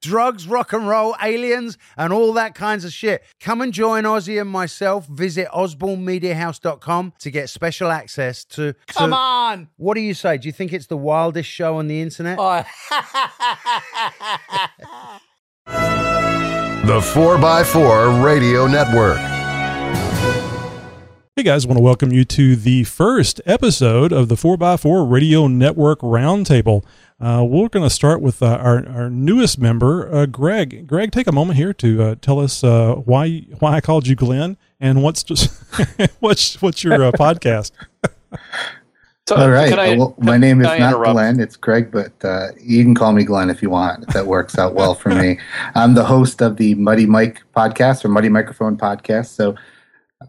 Drugs, rock and roll, aliens, and all that kinds of shit. Come and join Ozzy and myself. Visit osbornemediahouse.com to get special access to. to- Come on! What do you say? Do you think it's the wildest show on the internet? Oh, The 4x4 Radio Network. Hey guys, I want to welcome you to the first episode of the 4x4 Radio Network Roundtable. Uh, we're going to start with uh, our, our newest member, uh, Greg. Greg, take a moment here to uh, tell us uh, why why I called you Glenn and what's just what's what's your uh, podcast. So, All right. can I- well, my name is not interrupt? Glenn. It's Greg, but uh, you can call me Glenn if you want. If that works out well for me. I'm the host of the Muddy Mike podcast or Muddy Microphone podcast. So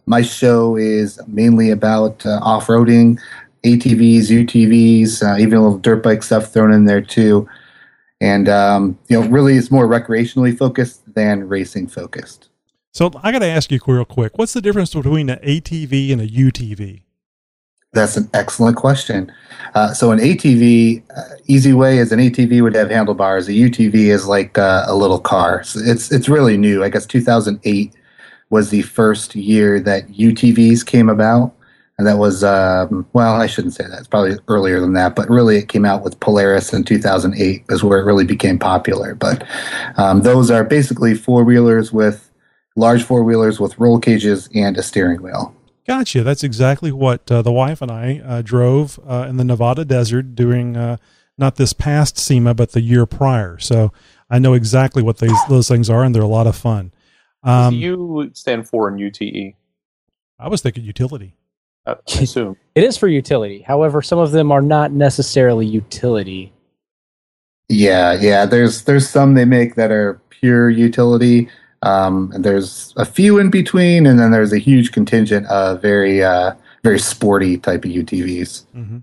my show is mainly about uh, off-roading, ATVs, UTVs, uh, even a little dirt bike stuff thrown in there too. And um, you know, really, it's more recreationally focused than racing focused. So I got to ask you real quick, what's the difference between an ATV and a UTV? That's an excellent question. Uh, so an ATV, uh, easy way is an ATV would have handlebars. A UTV is like uh, a little car. So it's it's really new. I guess 2008 was the first year that UTVs came about, and that was um, well, I shouldn't say that. It's probably earlier than that, but really it came out with Polaris in 2008 is where it really became popular. But um, those are basically four wheelers with large four wheelers with roll cages and a steering wheel. Gotcha. That's exactly what uh, the wife and I uh, drove uh, in the Nevada desert during uh, not this past SEMA, but the year prior. So I know exactly what these those things are, and they're a lot of fun. Um, you stand for in UTE, I was thinking utility. uh, I assume. It is for utility. However, some of them are not necessarily utility. Yeah, yeah. There's there's some they make that are pure utility. Um, and there's a few in between, and then there's a huge contingent of very uh, very sporty type of UTVs. Mm-hmm.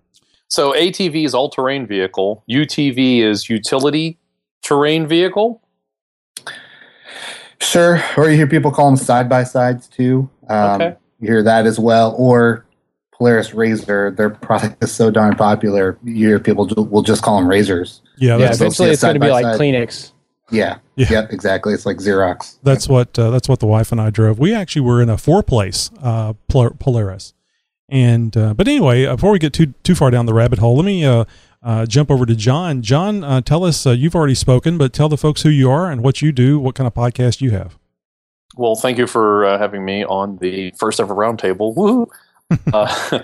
So ATV is all-terrain vehicle. UTV is utility terrain vehicle. Sure, or you hear people call them side by sides too. Um, Okay. You hear that as well, or Polaris Razor. Their product is so darn popular. You hear people ju- will just call them razors. Yeah, yeah, that's, so eventually see it's going to be like side. Kleenex. Yeah, Yeah. yep, exactly. It's like Xerox. that's what uh, that's what the wife and I drove. We actually were in a four place uh, Polaris, and uh, but anyway, uh, before we get too too far down the rabbit hole, let me uh, jump over to John. John, uh, tell us uh, you've already spoken, but tell the folks who you are and what you do, what kind of podcast you have. Well, thank you for uh, having me on the first ever roundtable. Woo! uh,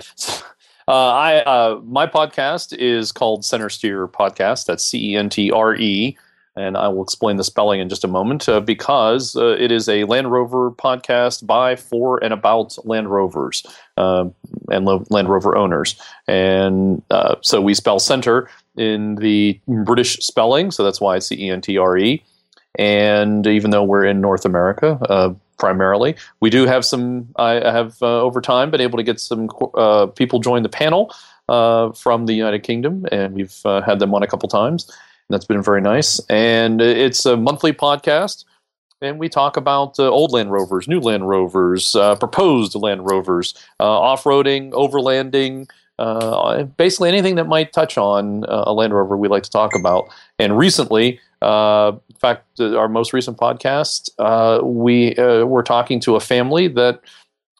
uh, I uh, my podcast is called Centre Steer Podcast. That's C E N T R E, and I will explain the spelling in just a moment uh, because uh, it is a Land Rover podcast by, for, and about Land Rovers uh, and lo- Land Rover owners. And uh, so we spell center in the British spelling, so that's why it's the E N T R E. And even though we're in North America uh, primarily, we do have some. I I have uh, over time been able to get some uh, people join the panel uh, from the United Kingdom, and we've uh, had them on a couple times. That's been very nice. And it's a monthly podcast, and we talk about uh, old Land Rovers, new Land Rovers, uh, proposed Land Rovers, uh, off-roading, overlanding. Uh, basically anything that might touch on uh, a Land Rover we like to talk about. And recently, uh, in fact, uh, our most recent podcast, uh, we uh, were talking to a family that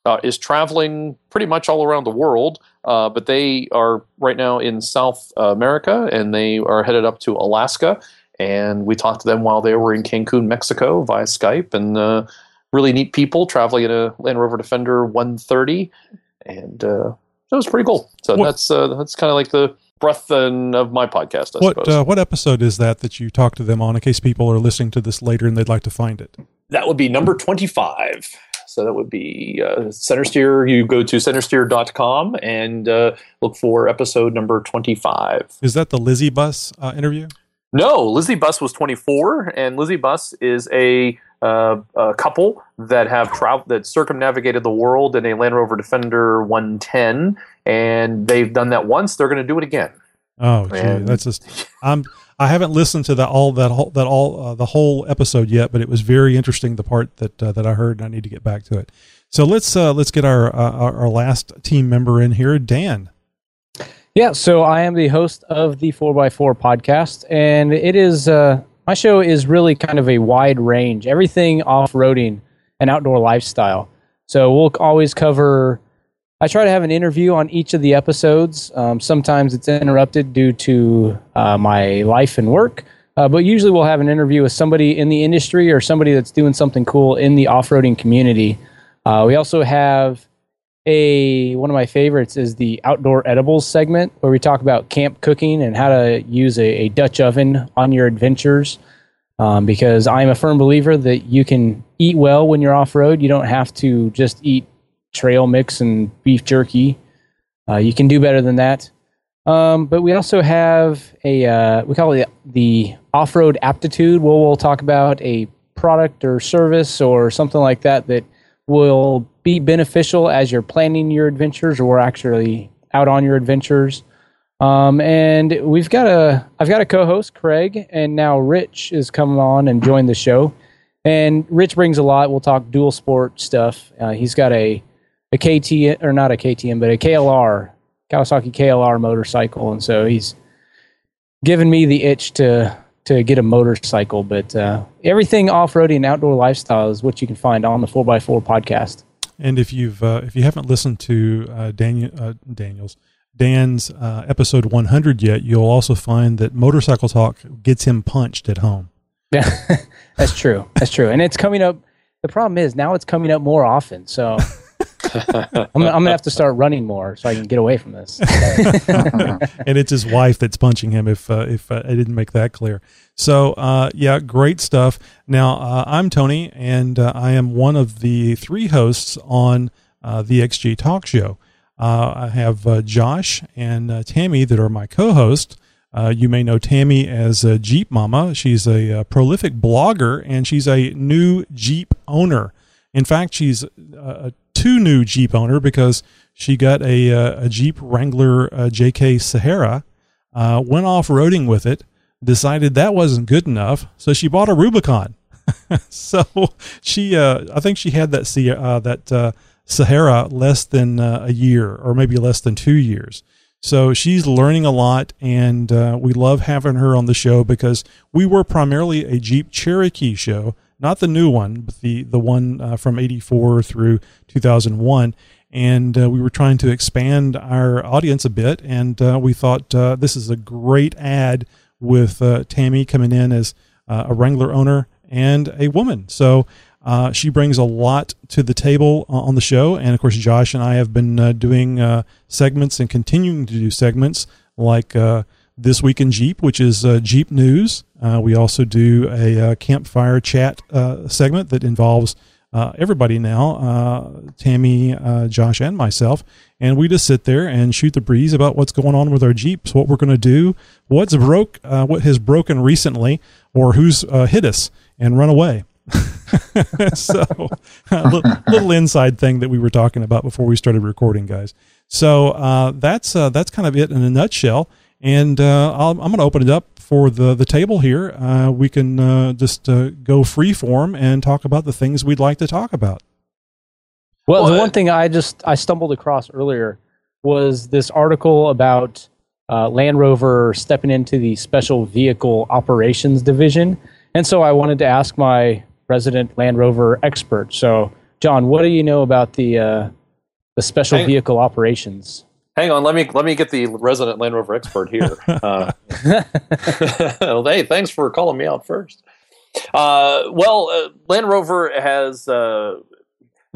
uh, is traveling pretty much all around the world, uh, but they are right now in South America and they are headed up to Alaska. And we talked to them while they were in Cancun, Mexico via Skype, and uh, really neat people traveling in a Land Rover Defender 130. And uh, that was pretty cool. So What- that's uh, that's kind of like the breadth and of my podcast, I What suppose. uh, what episode is that that you talked to them on? In case people are listening to this later and they'd like to find it. That would be number 25. So that would be uh, Centre Steer. You go to centresteer.com and uh, look for episode number 25. Is that the Lizzie Bus uh, interview? No, Lizzie Bus was 24, and Lizzie Bus is a, uh, a couple that have traveled that circumnavigated the world in a Land Rover Defender 110, and they've done that once. They're going to do it again. Oh, gee, Man. that's just I'm I haven't listened to that all that whole that all uh, the whole episode yet, but it was very interesting the part that uh, that I heard, and I need to get back to it. So let's uh, let's get our, uh, our our last team member in here, Dan. Yeah, so I am the host of the 4x4 podcast, and it is uh, my show is really kind of a wide range, everything off roading and outdoor lifestyle. So we'll always cover. I try to have an interview on each of the episodes. Um, sometimes it's interrupted due to uh, my life and work, uh, but usually we'll have an interview with somebody in the industry or somebody that's doing something cool in the off roading community. Uh, we also have a one of my favorites is the outdoor edibles segment where we talk about camp cooking and how to use a, a Dutch oven on your adventures. Um, because I'm a firm believer that you can eat well when you're off road. You don't have to just eat trail mix and beef jerky. Uh, you can do better than that. Um, but we also have a uh, we call it the off road aptitude. Where we'll talk about a product or service or something like that that will be beneficial as you're planning your adventures or actually out on your adventures. Um, and we've got a I've got a co-host Craig, and now Rich is coming on and joined the show. And Rich brings a lot. We'll talk dual sport stuff. Uh, he's got a a KT or not a KTM, but a KLR Kawasaki KLR motorcycle, and so he's given me the itch to to get a motorcycle. But uh, everything off roading and outdoor lifestyle is what you can find on the Four x Four podcast. And if you've uh, if you haven't listened to uh, Daniel uh, Daniel's Dan's uh, episode 100 yet, you'll also find that motorcycle talk gets him punched at home. Yeah, that's true. That's true. And it's coming up. The problem is now it's coming up more often. So I'm, I'm gonna have to start running more so I can get away from this. and it's his wife that's punching him. If uh, if uh, I didn't make that clear, so uh, yeah, great stuff. Now uh, I'm Tony, and uh, I am one of the three hosts on uh, the XJ Talk Show. Uh, I have uh, Josh and uh, Tammy that are my co-hosts. Uh, you may know Tammy as a Jeep Mama. She's a, uh prolific blogger, and she's a new Jeep owner. In fact, she's a two new Jeep owner because she got a, uh, a Jeep Wrangler uh, JK Sahara, uh, went off roading with it, decided that wasn't good enough, so she bought a Rubicon. so she, I think she had that that Sahara less than a year, or maybe less than two years. So she's learning a lot, and uh, we love having her on the show because we were primarily a Jeep Cherokee show, not the new one, but the the one uh, from '84 through 2001. And uh, we were trying to expand our audience a bit, and uh, we thought uh, this is a great ad with uh, Tammy coming in as uh, a Wrangler owner and a woman. So she brings a lot to the table on the show. And of course, Josh and I have been doing segments and continuing to do segments like This Week in Jeep, which is uh, Jeep news. Uh, we also do a uh, campfire chat uh, segment that involves uh, everybody now Tammy, Josh, and myself. And we just sit there and shoot the breeze about what's going on with our Jeeps, what we're going to do, what's broke, what has broken recently, or who's hit us and run away. so a little, little inside thing that we were talking about before we started recording, guys. So uh, that's uh, that's kind of it in a nutshell. And uh, I'll, I'm going to open it up for the the table here. Uh, we can uh, just uh, go free form and talk about the things we'd like to talk about. Well, the Well, one thing I just I stumbled across earlier was this article about uh, Land Rover stepping into the Special Vehicle Operations Division, and so I wanted to ask my resident Land Rover expert. So, John, what do you know about the uh, the Special Hang- Vehicle Operations? Hang on, let me let me get the resident Land Rover expert here. Uh, well, hey, thanks for calling me out first. Uh, well, uh, Land Rover has, uh,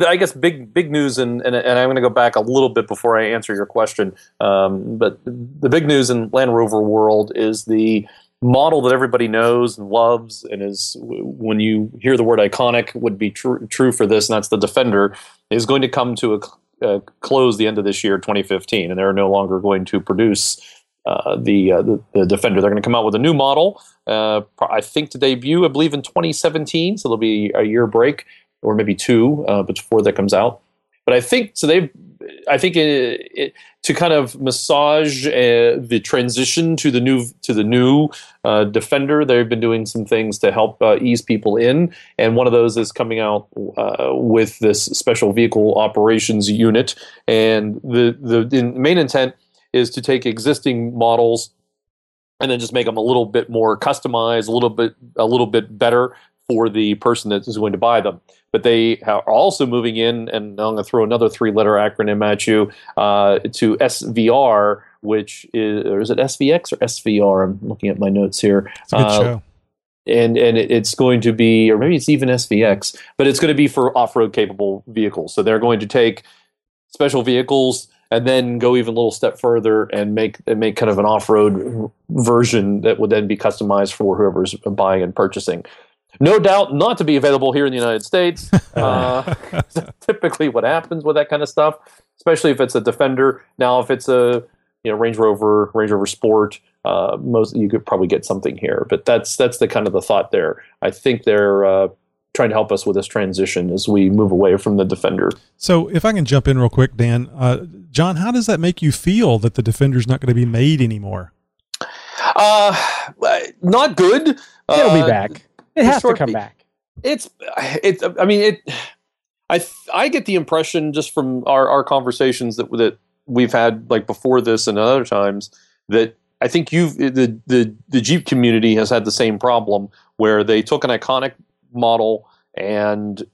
I guess, big big news, and and, and I'm going to go back a little bit before I answer your question. Um, but the big news in Land Rover world is the model that everybody knows and loves, and is when you hear the word iconic would be true true for this, and that's the Defender is going to come to a uh, close the end of this year, 2015, and they're no longer going to produce uh, the, uh, the the Defender. They're going to come out with a new model. Uh, I think to debut, I believe in 2017, so there'll be a year break or maybe two uh, before that comes out. But I think so. They've I think it, it, to kind of massage uh, the transition to the new to the new uh, Defender. They've been doing some things to help uh, ease people in, and one of those is coming out uh, with this special vehicle operations unit. And the the, the main intent is to take existing models and then just make them a little bit more customized, a little bit a little bit better for the person that is going to buy them. But they are also moving in, and I'm going to throw another three-letter acronym at you uh, to SVR, which is or is it SVX or SVR? I'm looking at my notes here. It's a good Uh, show. and and it's going to be, or maybe it's even SVX, but it's going to be for off-road capable vehicles. So they're going to take special vehicles and then go even a little step further and make and make kind of an off-road version that would then be customized for whoever's buying and purchasing. No doubt not to be available here in the United States. Uh, typically, what happens with that kind of stuff, especially if it's a Defender. Now, if it's a you know Range Rover, Range Rover Sport, uh, most you could probably get something here. But that's that's the kind of the thought there. I think they're uh, trying to help us with this transition as we move away from the Defender. So, if I can jump in real quick, Dan, uh, John, how does that make you feel that the Defender's not going to be made anymore? Uh, not good. It'll be Uh, back. It has to come back. it's it i mean it i i get the impression just from our our conversations that that we've had like before this and other times that i think you've the the the jeep community has had the same problem where they took an iconic model and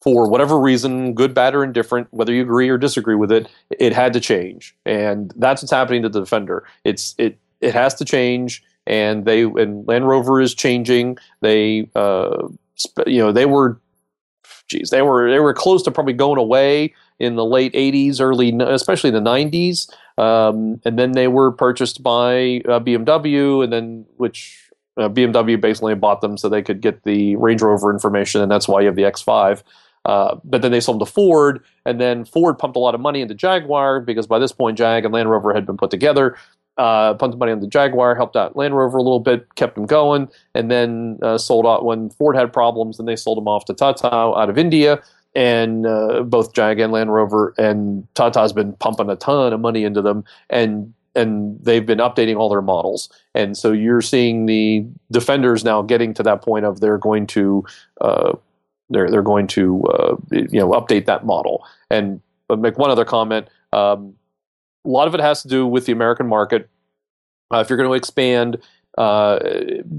for whatever reason good bad or indifferent whether you agree or disagree with it it had to change. And that's what's happening to the defender. It's it it has to change and they and land rover is changing. They uh you know they were geez they were they were close to probably going away in the late 80s early especially the 90s um, and then they were purchased by uh, bmw and then which uh, bmw basically bought them so they could get the range rover information and that's why you have the x5 uh, but then they sold them to Ford, and then Ford pumped a lot of money into Jaguar because by this point Jag and Land Rover had been put together. Uh, pumped money on the Jaguar, helped out Land Rover a little bit, kept them going, and then uh, sold out when Ford had problems. Then they sold them off to Tata out of India, and uh, both Jag and Land Rover and Tata's been pumping a ton of money into them, and and they've been updating all their models, and so you're seeing the Defenders now getting to that point of they're going to uh, they're they're going to uh, you know update that model and but make one other comment. Um, a lot of it has to do with the American market. Uh, if you're going to expand uh,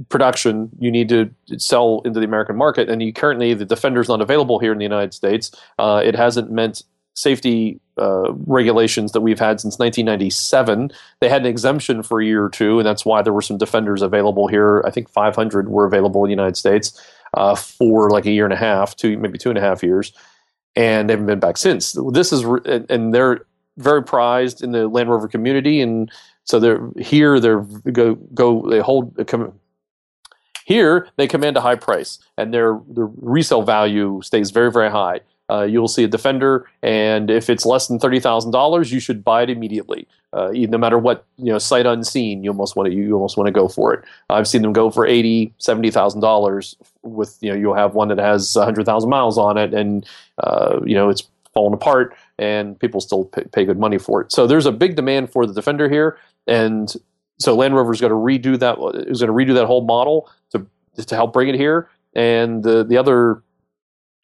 production, you need to sell into the American market, and you currently the Defender's not available here in the United States. Uh, it hasn't meant safety uh, regulations that we've had since 1997. They had an exemption for a year or two, and that's why there were some Defenders available here. I think 500 were available in the United States uh, for like a year and a half, two maybe two and a half years, and they haven't been back since. This is re- and- and they're very prized in the Land Rover community, and so they're here. They're go go. They hold come, here. They command a high price, and their their resale value stays very very high. Uh, you'll see a Defender, and if it's less than thirty thousand dollars, you should buy it immediately. Uh, no matter what you know, sight unseen, you almost want to you almost want to go for it. I've seen them go for eighty, seventy thousand dollars. With you know, you'll have one that has hundred thousand miles on it, and uh, you know it's falling apart, and people still pay, pay good money for it. So there's a big demand for the Defender here, and so Land Rover's going to redo that. Is going to redo that whole model to to help bring it here. And the the other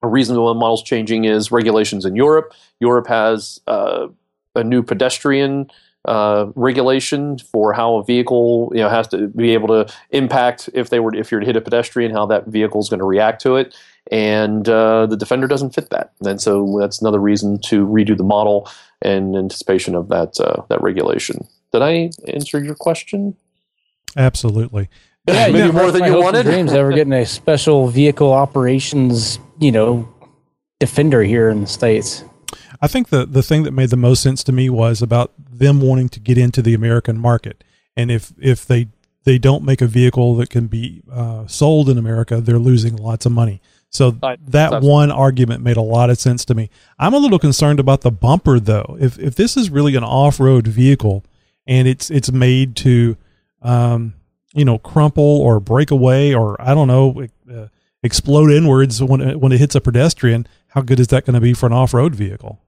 reason the model's changing is regulations in Europe. Europe has uh, a new pedestrian uh, regulation for how a vehicle you know has to be able to impact if they were if you're to hit a pedestrian, how that vehicle is going to react to it. And uh, the Defender doesn't fit that, and so that's another reason to redo the model in anticipation of that uh, that regulation. Did I answer your question? Absolutely. Yeah, Maybe you more than you hopes wanted? and Dreams ever getting a special vehicle operations, you know, defender here in the states. I think the the thing that made the most sense to me was about them wanting to get into the American market, and if if they they don't make a vehicle that can be uh, sold in America, they're losing lots of money. So Right. that That's- one argument made a lot of sense to me. I'm a little concerned about the bumper though. If if this is really an off road vehicle, and it's it's made to, um, you know, crumple or break away or I don't know, uh, explode inwards when it, when it hits a pedestrian, how good is that going to be for an off road vehicle?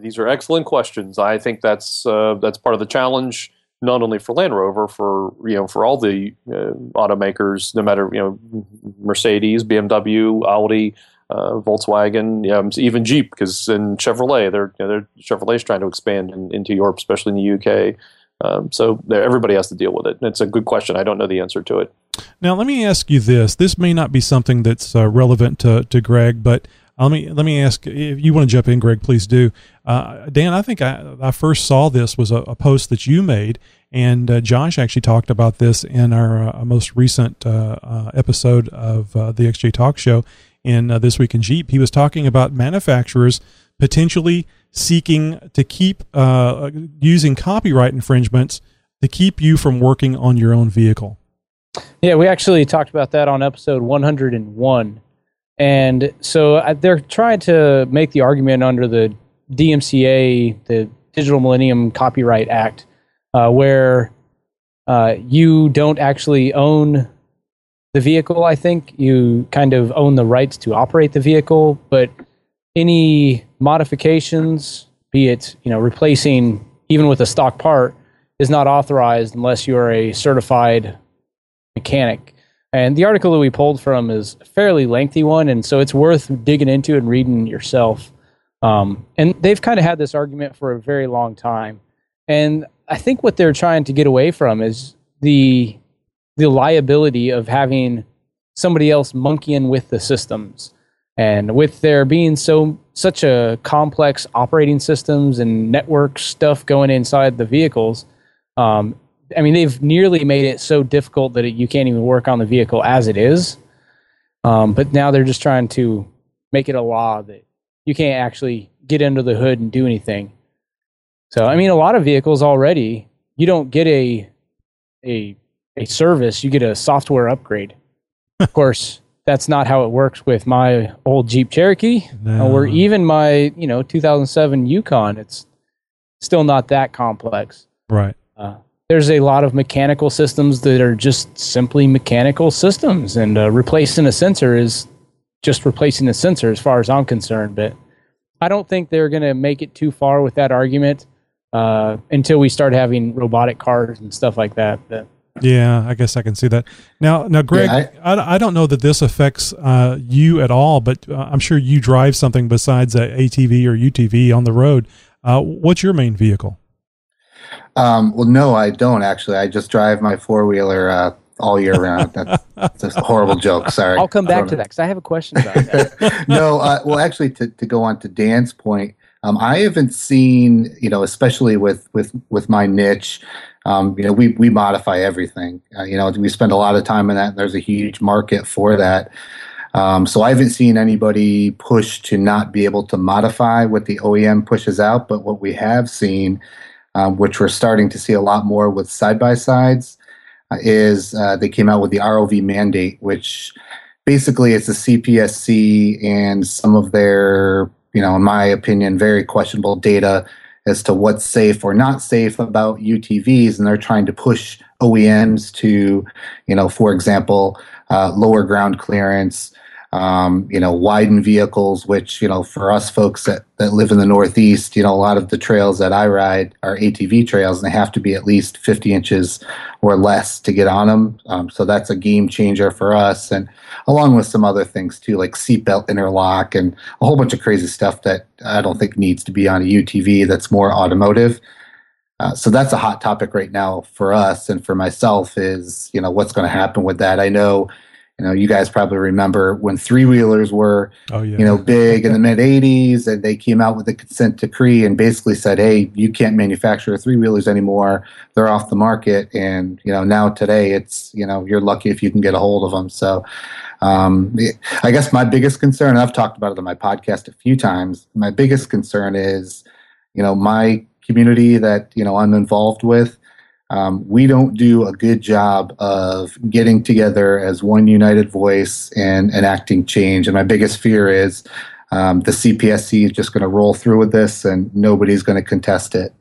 These are excellent questions. I think that's uh, that's part of the challenge, not only for Land Rover, for you know, for all the uh, automakers, no matter you know, Mercedes, BMW, Audi, uh, Volkswagen, um, even Jeep, because in Chevrolet, they're you know, they're Chevrolet's trying to expand in, into Europe, especially in the UK. Um, so everybody has to deal with it. It's a good question. I don't know the answer to it. Now, let me ask you this. This may not be something that's uh, relevant to, to Greg, but let me let me ask if you want to jump in, Greg. Please do. Uh, Dan, I think I, I first saw this was a, a post that you made, and uh, Josh actually talked about this in our uh, most recent uh, uh, episode of uh, the XJ Talk Show in this week in Jeep. He was talking about manufacturers potentially seeking to keep using copyright infringements to keep you from working on your own vehicle. Yeah, we actually talked about that on episode 101. And so uh, they're trying to make the argument under the DMCA, the Digital Millennium Copyright Act, uh, where uh, you don't actually own the vehicle, I think. You kind of own the rights to operate the vehicle, but any modifications, be it, you know, replacing even with a stock part, is not authorized unless you are a certified mechanic. And the article that we pulled from is a fairly lengthy one, and so it's worth digging into and reading yourself. Um, and they've kind of had this argument for a very long time. And I think what they're trying to get away from is the the liability of having somebody else monkeying with the systems. And with there being so such a complex operating systems and network stuff going inside the vehicles, um, I mean, they've nearly made it so difficult that it, you can't even work on the vehicle as it is. Um, but now they're just trying to make it a law that you can't actually get under the hood and do anything. So, I mean, a lot of vehicles already, you don't get a a a service; you get a software upgrade. of course, that's not how it works with my old Jeep Cherokee No. or even my you know 2007 Yukon. It's still not that complex. Right. Uh, there's a lot of mechanical systems that are just simply mechanical systems, and uh, replacing a sensor is just replacing a sensor, as far as I'm concerned. But I don't think they're going to make it too far with that argument uh, until we start having robotic cars and stuff like that. But Yeah, I guess I can see that. Now, now, Greg, Yeah, I, I, don't know that this affects uh, you at all, but uh, I'm sure you drive something besides a ATV or UTV on the road. Uh, what's your main vehicle? Um, well, no, I don't actually. I just drive my four wheeler uh, all year round. That's, that's a horrible joke. Sorry. I'll come back don't to that because I have a question about that. no, uh, well, actually, to, to go on to Dan's point, um, I haven't seen, you know, especially with with with my niche, um, you know, we we modify everything. Uh, you know, we spend a lot of time in that. And there's a huge market for that. Um, so I haven't seen anybody push to not be able to modify what the OEM pushes out. But what we have seen, um, which we're starting to see a lot more with side by sides, uh, is uh, they came out with the ROV mandate, which basically it's the CPSC and some of their, you know, in my opinion, very questionable data as to what's safe or not safe about UTVs, and they're trying to push OEMs to, you know, for example, uh, lower ground clearance, um, you know, widen vehicles, which, you know, for us folks that, that live in the Northeast, you know, a lot of the trails that I ride are ATV trails and they have to be at least 50 inches or less to get on them. Um, so that's a game changer for us. And along with some other things too, like seatbelt interlock and a whole bunch of crazy stuff that I don't think needs to be on a UTV that's more automotive. Uh, so that's a hot topic right now for us and for myself is, you know, what's going to happen with that. I know, you know, you guys probably remember when three wheelers were, Oh, yeah. you know, big in the mid 80s and they came out with a consent decree and basically said, hey, you can't manufacture three wheelers anymore. They're off the market. And, you know, now today it's, you know, you're lucky if you can get a hold of them. So, um, I guess my biggest concern, I've talked about it on my podcast a few times. My biggest concern is, you know, my community that, you know, I'm involved with. Um, we don't do a good job of getting together as one united voice and enacting change. And my biggest fear is um, the CPSC is just going to roll through with this and nobody's going to contest it.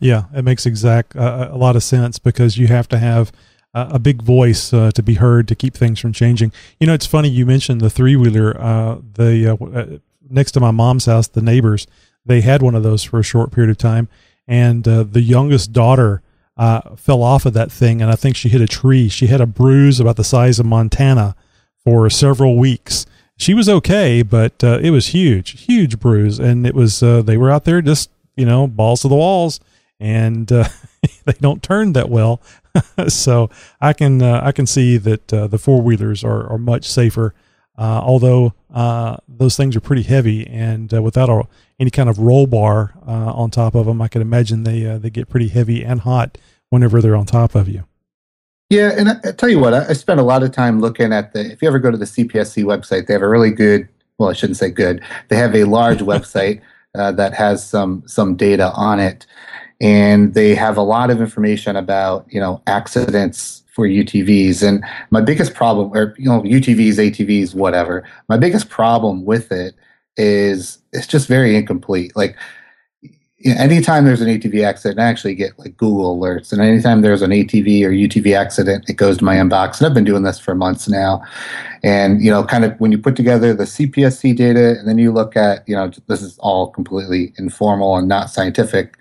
Yeah, it makes exact uh, a lot of sense because you have to have a big voice uh, to be heard to keep things from changing. You know, it's funny you mentioned the three wheeler. Uh, the uh, uh, next to my mom's house, the neighbors they had one of those for a short period of time, and uh, the youngest daughter uh, fell off of that thing, and I think she hit a tree. She had a bruise about the size of Montana for several weeks. She was okay, but uh, it was huge, huge bruise, and it was uh, they were out there just you know balls to the walls, and uh, they don't turn that well. so I can uh, I can see that uh, the four wheelers are, are much safer. Uh, although uh, those things are pretty heavy, and uh, without a, any kind of roll bar on top of them, I can imagine they they get pretty heavy and hot whenever they're on top of you. Yeah, and I, I tell you what, I, I spent a lot of time looking at the. If you ever go to the CPSC website, they have a really good. Well, I shouldn't say good. They have a large website uh, that has some some data on it, and they have a lot of information about you know accidents for UTVs. And my biggest problem, or you know UTVs, ATVs, whatever. My biggest problem with it is it's just very incomplete. Like you know, anytime there's an ATV accident, I actually get like Google alerts. And anytime there's an ATV or UTV accident, it goes to my inbox. And I've been doing this for months now. And, you know, kind of when you put together the CPSC data and then you look at, you know, this is all completely informal and not scientific,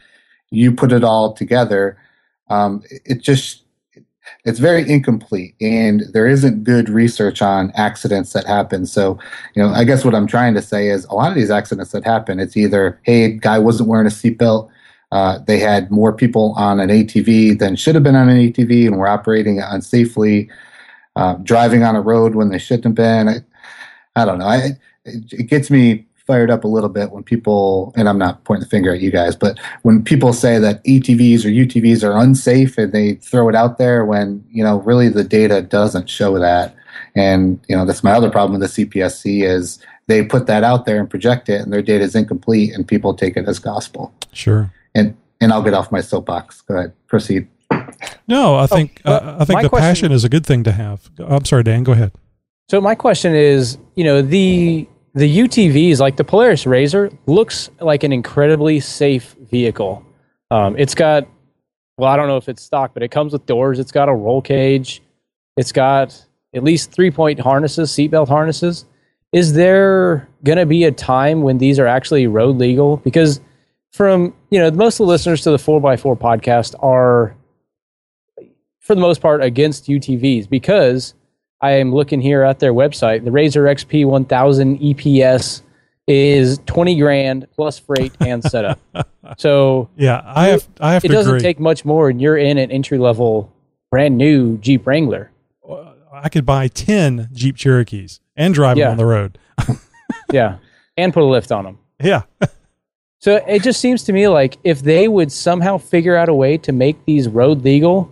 you put it all together, um, it just, it's very incomplete and there isn't good research on accidents that happen. So you know i guess what i'm trying to say is a lot of these accidents that happen it's either hey guy wasn't wearing a seatbelt uh, they had more people on an atv than should have been on an atv and were operating it unsafely uh, driving on a road when they shouldn't have been. I, I don't know. I, it, it gets me fired up a little bit when people, and I'm not pointing the finger at you guys, but when people say that ATVs or UTVs are unsafe and they throw it out there when, you know, really the data doesn't show that. And, you know, that's my other problem with the CPSC is they put that out there and project it and their data is incomplete and people take it as gospel. Sure. And, and I'll get off my soapbox. Go ahead. Proceed. No, I think well, uh, I think the question- passion is a good thing to have. I'm sorry, Dan. Go ahead. So my question is, you know, the the UTVs like the Polaris Razor looks like an incredibly safe vehicle. Um, it's got, well, I don't know if it's stock, but it comes with doors. It's got a roll cage. It's got at least three point harnesses, seatbelt harnesses. Is there going to be a time when these are actually road legal? Because from you know most of the listeners to the 4x4 podcast are for the most part against UTVs because I am looking here at their website. The Razor XP 1000 EPS is 20 grand plus freight and setup. so Yeah, I have I have it doesn't agree. take much more and you're in an entry level brand new Jeep Wrangler. Uh, I could buy ten Jeep Cherokees and drive Yeah. them on the road. Yeah. and put a lift on them. Yeah, So it just seems to me like if they would somehow figure out a way to make these road legal,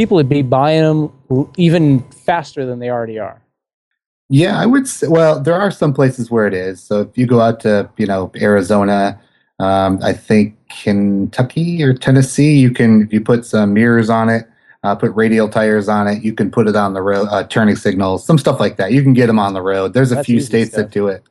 people would be buying them even faster than they already are. Yeah, I would say, well, there are some places where it is. So if you go out to, you know, Arizona, um, I think Kentucky or Tennessee, you can, if you put some mirrors on it, uh, put radial tires on it, you can put it on the road, uh, turning signals, some stuff like that. You can get them on the road. There's a That's few states stuff. that do it.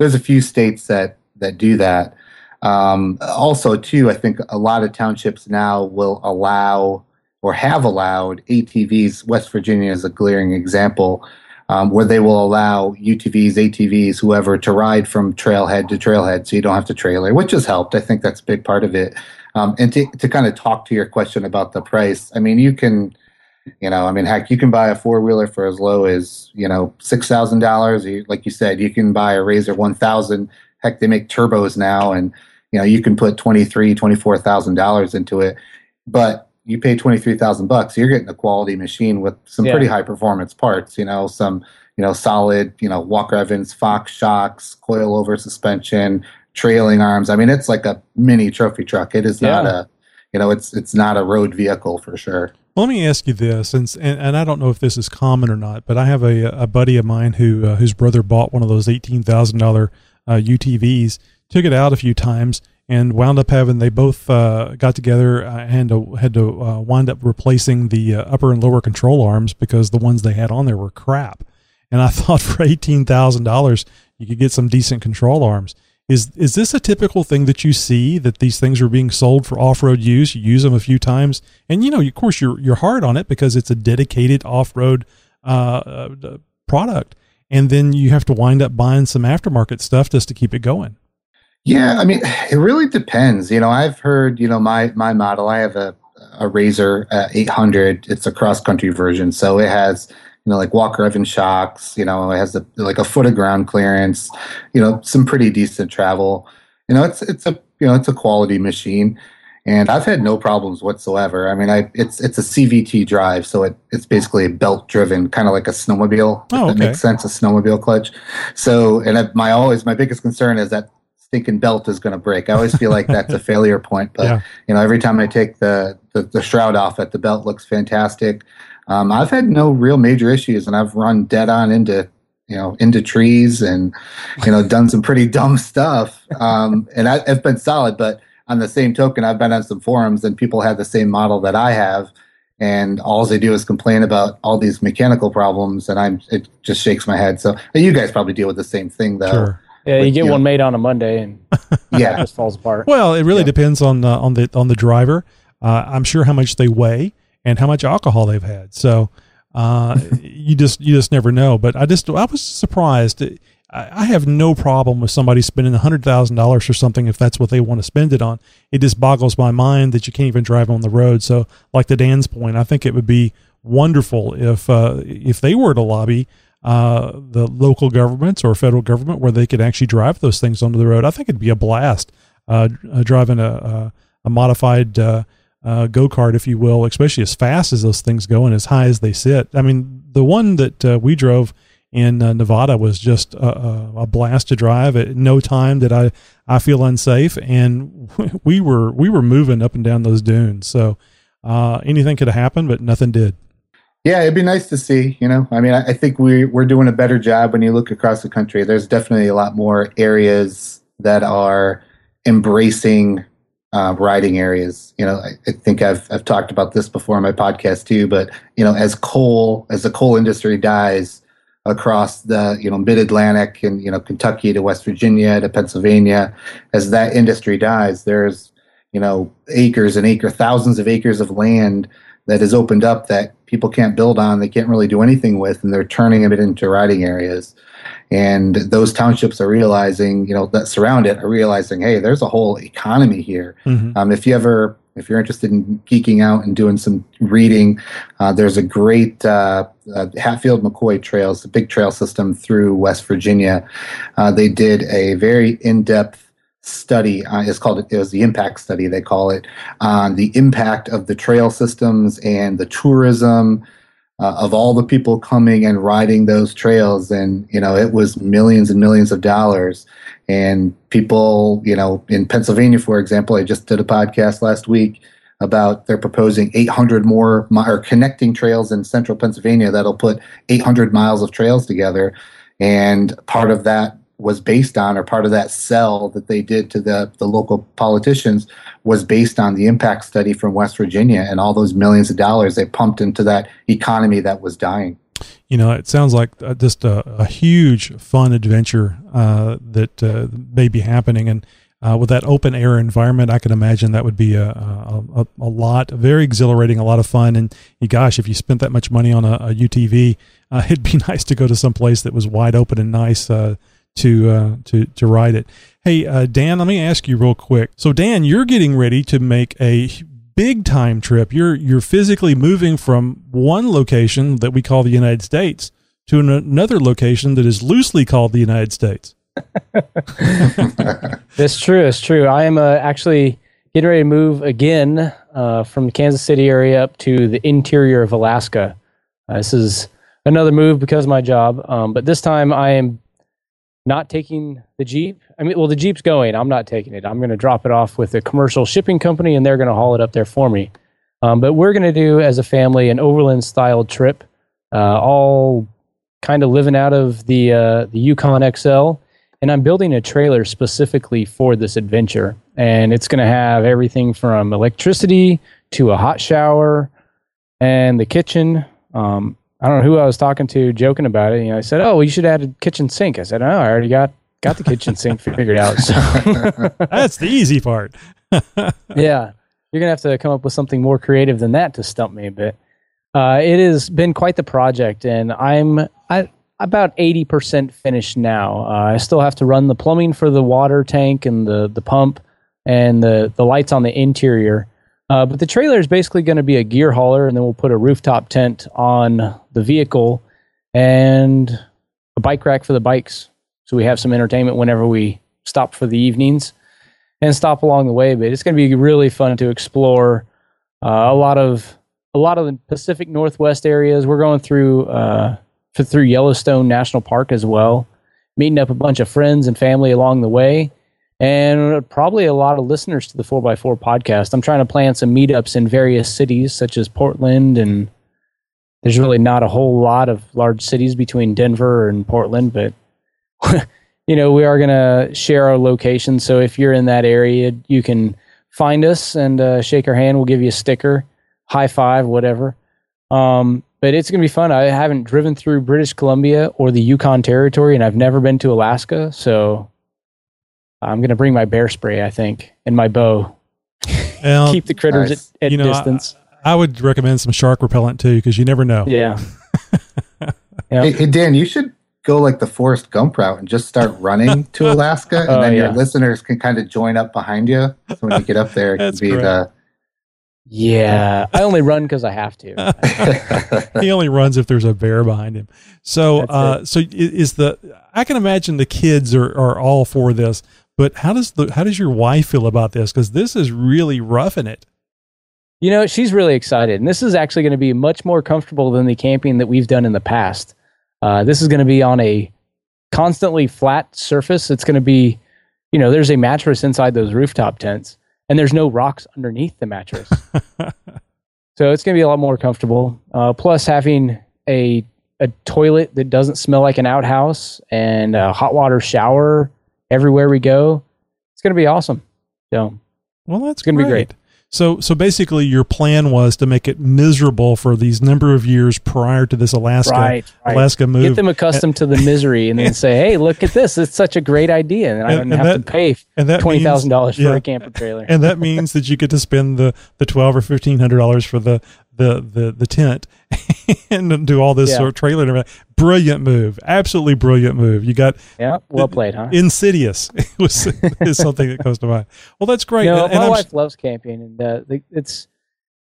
There's a few states that, that do that. Um, also, too, I think a lot of townships now will allow or have allowed ATVs. West Virginia is a glaring example um, where they will allow UTVs, ATVs, whoever to ride from trailhead to trailhead, so you don't have to trailer, which has helped. I think that's a big part of it. Um, and to to kind of talk to your question about the price, I mean, you can, you know, I mean, heck, you can buy a four wheeler for as low as you know six thousand dollars. Like you said, you can buy a Razor one thousand. Heck, they make turbos now, and you know you can put twenty three, twenty four thousand dollars into it. But you pay twenty three thousand bucks, you're getting a quality machine with some Yeah. pretty high performance parts. You know, some you know solid, you know Walker Evans, Fox shocks, coilover suspension, trailing arms. I mean, it's like a mini trophy truck. It is not a, you know, it's it's not a road vehicle for sure. Let me ask you this, and, and and I don't know if this is common or not, but I have a, a buddy of mine who uh, whose brother bought one of those eighteen thousand dollar uh, UTVs, took it out a few times, and wound up having they both uh, got together and uh, had to uh, wind up replacing the uh, upper and lower control arms because the ones they had on there were crap. And I thought for eighteen thousand dollars you could get some decent control arms. Is is this a typical thing that you see that these things are being sold for off road use? You use them a few times, and you know, of course, you're you're hard on it because it's a dedicated off road uh, uh, product, and then you have to wind up buying some aftermarket stuff just to keep it going. Yeah, I mean, it really depends. You know, I've heard, you know, my my model. I have a a Razor uh, 800. It's a cross country version, so it has you know like Walker Evans shocks. You know, it has a, like a foot of ground clearance. You know, some pretty decent travel. You know, it's it's a you know it's a quality machine, and I've had no problems whatsoever. I mean, I it's it's a CVT drive, so it it's basically a belt driven, kind of like a snowmobile. Oh, if that okay. makes sense, a snowmobile clutch. So, and I, my always my biggest concern is that stinking belt is going to break. I always feel like that's a failure point, but Yeah. you know, every time I take the, the, the shroud off it, the belt looks fantastic. Um, I've had no real major issues and I've run dead on into, you know, into trees and, you know, done some pretty dumb stuff. Um, and I, I've been solid, but on the same token, I've been on some forums and people have the same model that I have. And all they do is complain about all these mechanical problems, and I'm it just shakes my head. So you guys probably deal with the same thing, though. Sure. Yeah, you get you one know- made on a Monday and yeah, it Yeah, just falls apart. Well, it really Yeah. depends on uh, on the on the driver. Uh, I'm sure how much they weigh and how much alcohol they've had. So uh, you just you just never know. But I just I was surprised. I, I have no problem with somebody spending hundred thousand dollars or something if that's what they want to spend it on. It just boggles my mind that you can't even drive on the road. So, like the Dan's point, I think it would be wonderful if uh, if they were to lobby uh, the local governments or federal government where they could actually drive those things onto the road. I think it'd be a blast uh, uh, driving a, a, a modified uh, uh, go kart, if you will, especially as fast as those things go and as high as they sit. I mean, the one that uh, we drove in Nevada was just a, a, blast to drive. At no time did I I feel unsafe, and we were we were moving up and down those dunes. So anything could have happened, but nothing did. Yeah, it'd be nice to see. You know, I mean, I, I think we we're doing a better job when you look across the country. There's definitely a lot more areas that are embracing uh, riding areas. You know, I, I think I've I've talked about this before on my podcast too. But you know, as coal as the coal industry dies across the you know mid Atlantic and you know Kentucky to West Virginia to Pennsylvania, as that industry dies, there's you know acres and acre thousands of acres of land that is opened up that people can't build on, they can't really do anything with, and they're turning it into riding areas. And those townships are realizing, you know, that surround it are realizing, hey, there's a whole economy here. Mhm. Um, if you ever, if you're interested in geeking out and doing some reading, uh, there's a great uh, uh, Hatfield McCoy Trails, the big trail system through West Virginia. Uh, they did a very in-depth study. Uh, it's called it was the impact study they call it on the impact of the trail systems and the tourism uh, of all the people coming and riding those trails and you know it was millions and millions of dollars and people you know in pennsylvania for example i just did a podcast last week about they're proposing 800 more mi- or connecting trails in central pennsylvania that'll put 800 miles of trails together and part of that was based on or part of that sell that they did to the, the local politicians was based on the impact study from west virginia and all those millions of dollars they pumped into that economy that was dying you know, it sounds like uh, just a, a huge fun adventure uh, that uh, may be happening. And uh, with that open air environment, I can imagine that would be a, a, a, lot, very exhilarating, a lot of fun. And gosh, if you spent that much money on a, a UTV, uh, it'd be nice to go to some place that was wide open and nice uh, to uh, to to ride it. Hey, uh, Dan, let me ask you real quick. So, Dan, you're getting ready to make a big time trip. You're you're physically moving from one location that we call the United States to an, another location that is loosely called the United States. It's true. It's true. I am uh, actually getting ready to move again uh, from the Kansas City area up to the interior of Alaska. Uh, this is another move because of my job, um, but this time I am not taking the Jeep. I mean, well, the Jeep's going. I'm not taking it. I'm going to drop it off with a commercial shipping company, and they're going to haul it up there for me. Um, but we're going to do as a family an overland style trip, uh, all kind of living out of the uh, the Yukon XL and I'm building a trailer specifically for this adventure. And it's going to have everything from electricity to a hot shower and the kitchen. Um, I don't know who I was talking to, joking about it. You know, I said, "Oh, well, you should add a kitchen sink." I said, "Oh, I already got got the kitchen sink figured out." So, That's the easy part. yeah, you're gonna have to come up with something more creative than that to stump me. But uh, it has been quite the project, and I'm I. I about 80% finished now. Uh, I still have to run the plumbing for the water tank and the, the pump and the, the lights on the interior. Uh, but the trailer is basically going to be a gear hauler, and then we'll put a rooftop tent on the vehicle and a bike rack for the bikes. So we have some entertainment whenever we stop for the evenings and stop along the way. But it's going to be really fun to explore uh, a lot of a lot of the Pacific Northwest areas. We're going through uh, through Yellowstone National Park as well, meeting up a bunch of friends and family along the way, and probably a lot of listeners to the 4x4 podcast. I'm trying to plan some meetups in various cities such as Portland and there's really not a whole lot of large cities between Denver and Portland, but you know, we are going to share our location. So if you're in that area, you can find us and uh, shake our hand. We'll give you a sticker, high five, whatever. Um, but it's going to be fun. I haven't driven through British Columbia or the Yukon Territory, and I've never been to Alaska. So I'm going to bring my bear spray, I think, and my bow. Well, Keep the critters nice. at, at you know, distance. I would recommend some shark repellent too, because you never know. yeah. Yeah. Hey, hey, Dan, you should go like the Forrest Gump route and just start running to Alaska, and Oh, then yeah. your listeners can kind of join up behind you. So when you get up there, it can be great. the Yeah. I only run because I have to. he only runs if there's a bear behind him. So, uh, so is the? I can imagine the kids are, are all for this, but how does the how does your wife feel about this? Because this is really roughing it. You know, she's really excited. And this is actually going to be much more comfortable than the camping that we've done in the past. Uh, this is going to be on a constantly flat surface. It's going to be, you know, there's a mattress inside those rooftop tents, and there's no rocks underneath the mattress. so it's going to be a lot more comfortable. Uh, plus, having a, a toilet that doesn't smell like an outhouse and a hot water shower everywhere we go. It's going to be awesome. So, Well, that's gonna be great. So, so basically, your plan was to make it miserable for these number of years prior to this Alaska right, right. Alaska move. Get them accustomed to the misery, and then say, "Hey, look at this! It's such a great idea." And, I don't and have that- to pay and that twenty thousand dollars for yeah. a camper trailer. and that means that you get to spend the the twelve or fifteen hundred dollars for the the the the tent and do all this Yeah. sort of trailer and everything. Brilliant move, absolutely brilliant move. You got yeah, well played, huh? insidious was is something that comes to mind. Well, that's great. No, And- and my I'm- wife loves camping, and uh, it's.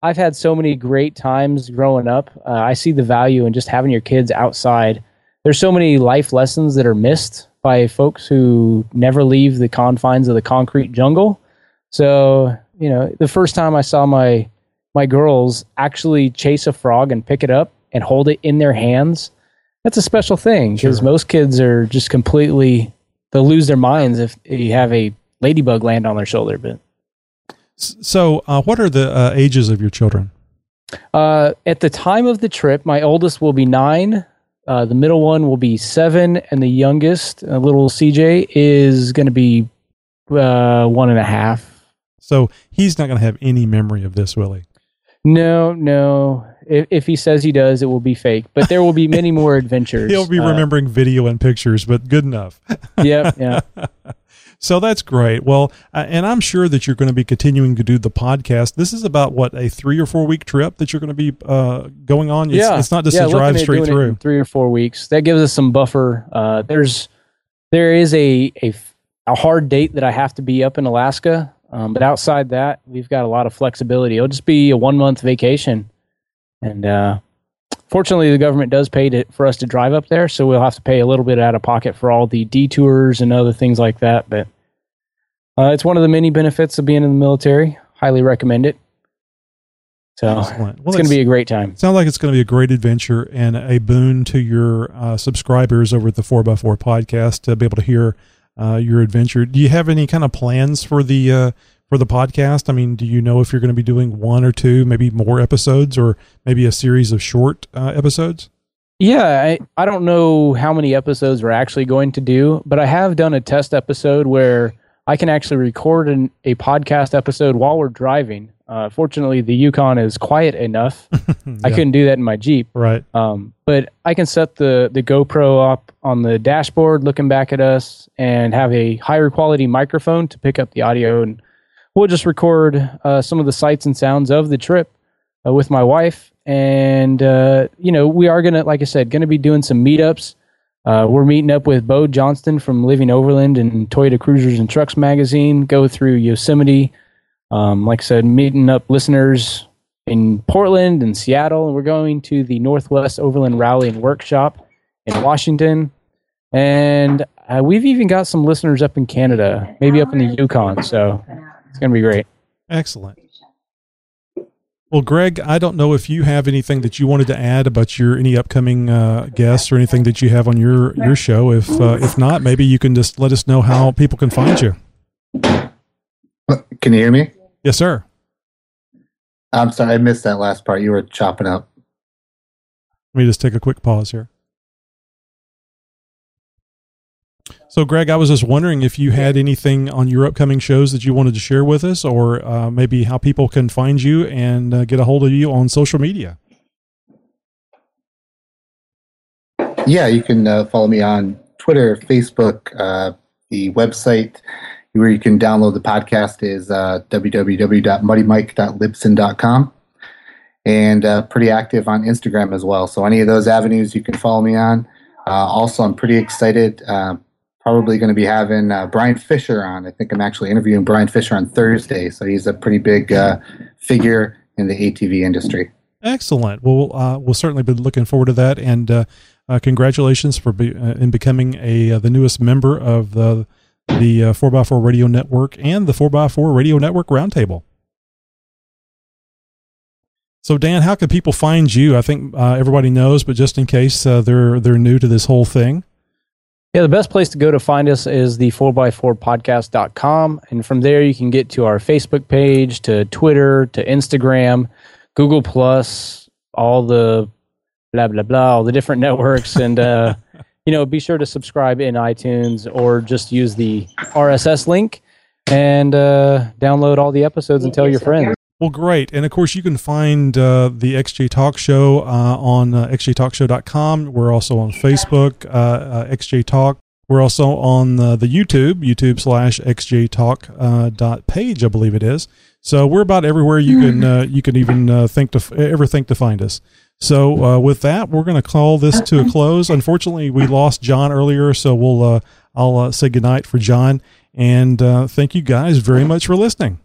I've had so many great times growing up. Uh, I see the value in just having your kids outside. There's so many life lessons that are missed by folks who never leave the confines of the concrete jungle. So, you know, the first time I saw my my girls actually chase a frog and pick it up and hold it in their hands, that's a special thing because Sure. most kids are just completely they'll lose their minds if you have a ladybug land on their shoulder. But so, uh, what are the uh, ages of your children? Uh, at the time of the trip, my oldest will be nine, uh, the middle one will be seven, and the youngest, little CJ, is going to be uh, one and a half. So he's not going to have any memory of this, will he? No, no. If, if he says he does, it will be fake. But there will be many more adventures. He'll be Uh, remembering video and pictures, but good enough. Yep, yeah. So that's great. Well, uh, and I'm sure that you're going to be continuing to do the podcast. This is about what a three or four week trip that you're going to be uh, going on. It's, yeah, it's not just yeah, a drive straight through. three or four weeks. That gives us some buffer. Uh, there's there is a hard date that I have to be up in Alaska, um, but outside that, we've got a lot of flexibility. It'll just be a one month vacation, and uh, fortunately, the government does pay to, for us to drive up there, so we'll have to pay a little bit out of pocket for all the detours and other things like that. But uh, it's one of the many benefits of being in the military. Highly recommend it. So Well, it's going to be a great time. Sounds like it's going to be a great adventure and a boon to your uh, subscribers over at the 4x4 podcast to be able to hear uh, your adventure. Do you have any kind of plans for the uh, for the podcast? I mean, do you know if you're going to be doing one or two, maybe more episodes, or maybe a series of short uh, episodes? Yeah, I, I don't know how many episodes we're actually going to do, but I have done a test episode where I can actually record an, a podcast episode while we're driving. Uh, fortunately, the Yukon is quiet enough. I couldn't do that in my Jeep. Right. Um, but I can set the, the GoPro up on the dashboard looking back at us and have a higher quality microphone to pick up the audio. And we'll just record uh, some of the sights and sounds of the trip uh, with my wife. And, uh, you know, we are going to, like I said, going to be doing some meetups. Uh, we're meeting up with Bo Johnston from Living Overland and Toyota Cruisers and Trucks magazine. Go through Yosemite. Um, like I said, meeting up listeners in Portland and Seattle. And we're going to the Northwest Overland Rally and Workshop in Washington. And uh, we've even got some listeners up in Canada, maybe up in the Yukon. So it's going to be great. Excellent. Well, Greg, I don't know if you have anything that you wanted to add about your any upcoming uh, guests or anything that you have on your your show. If uh, if not, maybe you can just let us know how people can find you. Can you hear me? Yes, sir. I'm sorry, I missed that last part. You were chopping up. Let me just take a quick pause here. So, Greg, I was just wondering if you had anything on your upcoming shows that you wanted to share with us, or uh, maybe how people can find you and uh, get a hold of you on social media. Yeah, you can uh, follow me on Twitter, Facebook, uh, the website where you can download the podcast is uh, www.muddymike.libsyn.com and uh, pretty active on Instagram as well. So any of those avenues you can follow me on. Uh, also, I'm pretty excited. Uh, probably going to be having uh, Brian Fisher on. I think I'm actually interviewing Brian Fisher on Thursday. So he's a pretty big uh, figure in the ATV industry. Excellent. Well, we'll certainly be looking forward to that. And congratulations for be, in becoming a the newest member of the the uh, 4x4 Radio Network and the 4x4 Radio Network Roundtable. So, Dan, how can people find you? I think uh, everybody knows, but just in case uh, they're they're new to this whole thing. Yeah, the best place to go to find us is the 4x4podcast.com. And from there, you can get to our Facebook page, to Twitter, to Instagram, Google, Plus, all the blah, blah, blah, all the different networks. And, uh, you know, be sure to subscribe in iTunes or just use the RSS link and uh, download all the episodes and tell your friends. Well, great. And of course, you can find uh, the XJ Talk Show uh, on uh, xjtalkshow.com. We're also on Facebook, uh, uh, XJ Talk. We're also on uh, the YouTube, YouTube slash XJ Talk dot page, I believe it is. So we're about everywhere you can you can even think to ever think to find us. So uh, with that, we're going to call this to a close. Unfortunately, we lost John earlier, so we'll uh, I'll uh, say goodnight for John and uh, thank you guys very much for listening.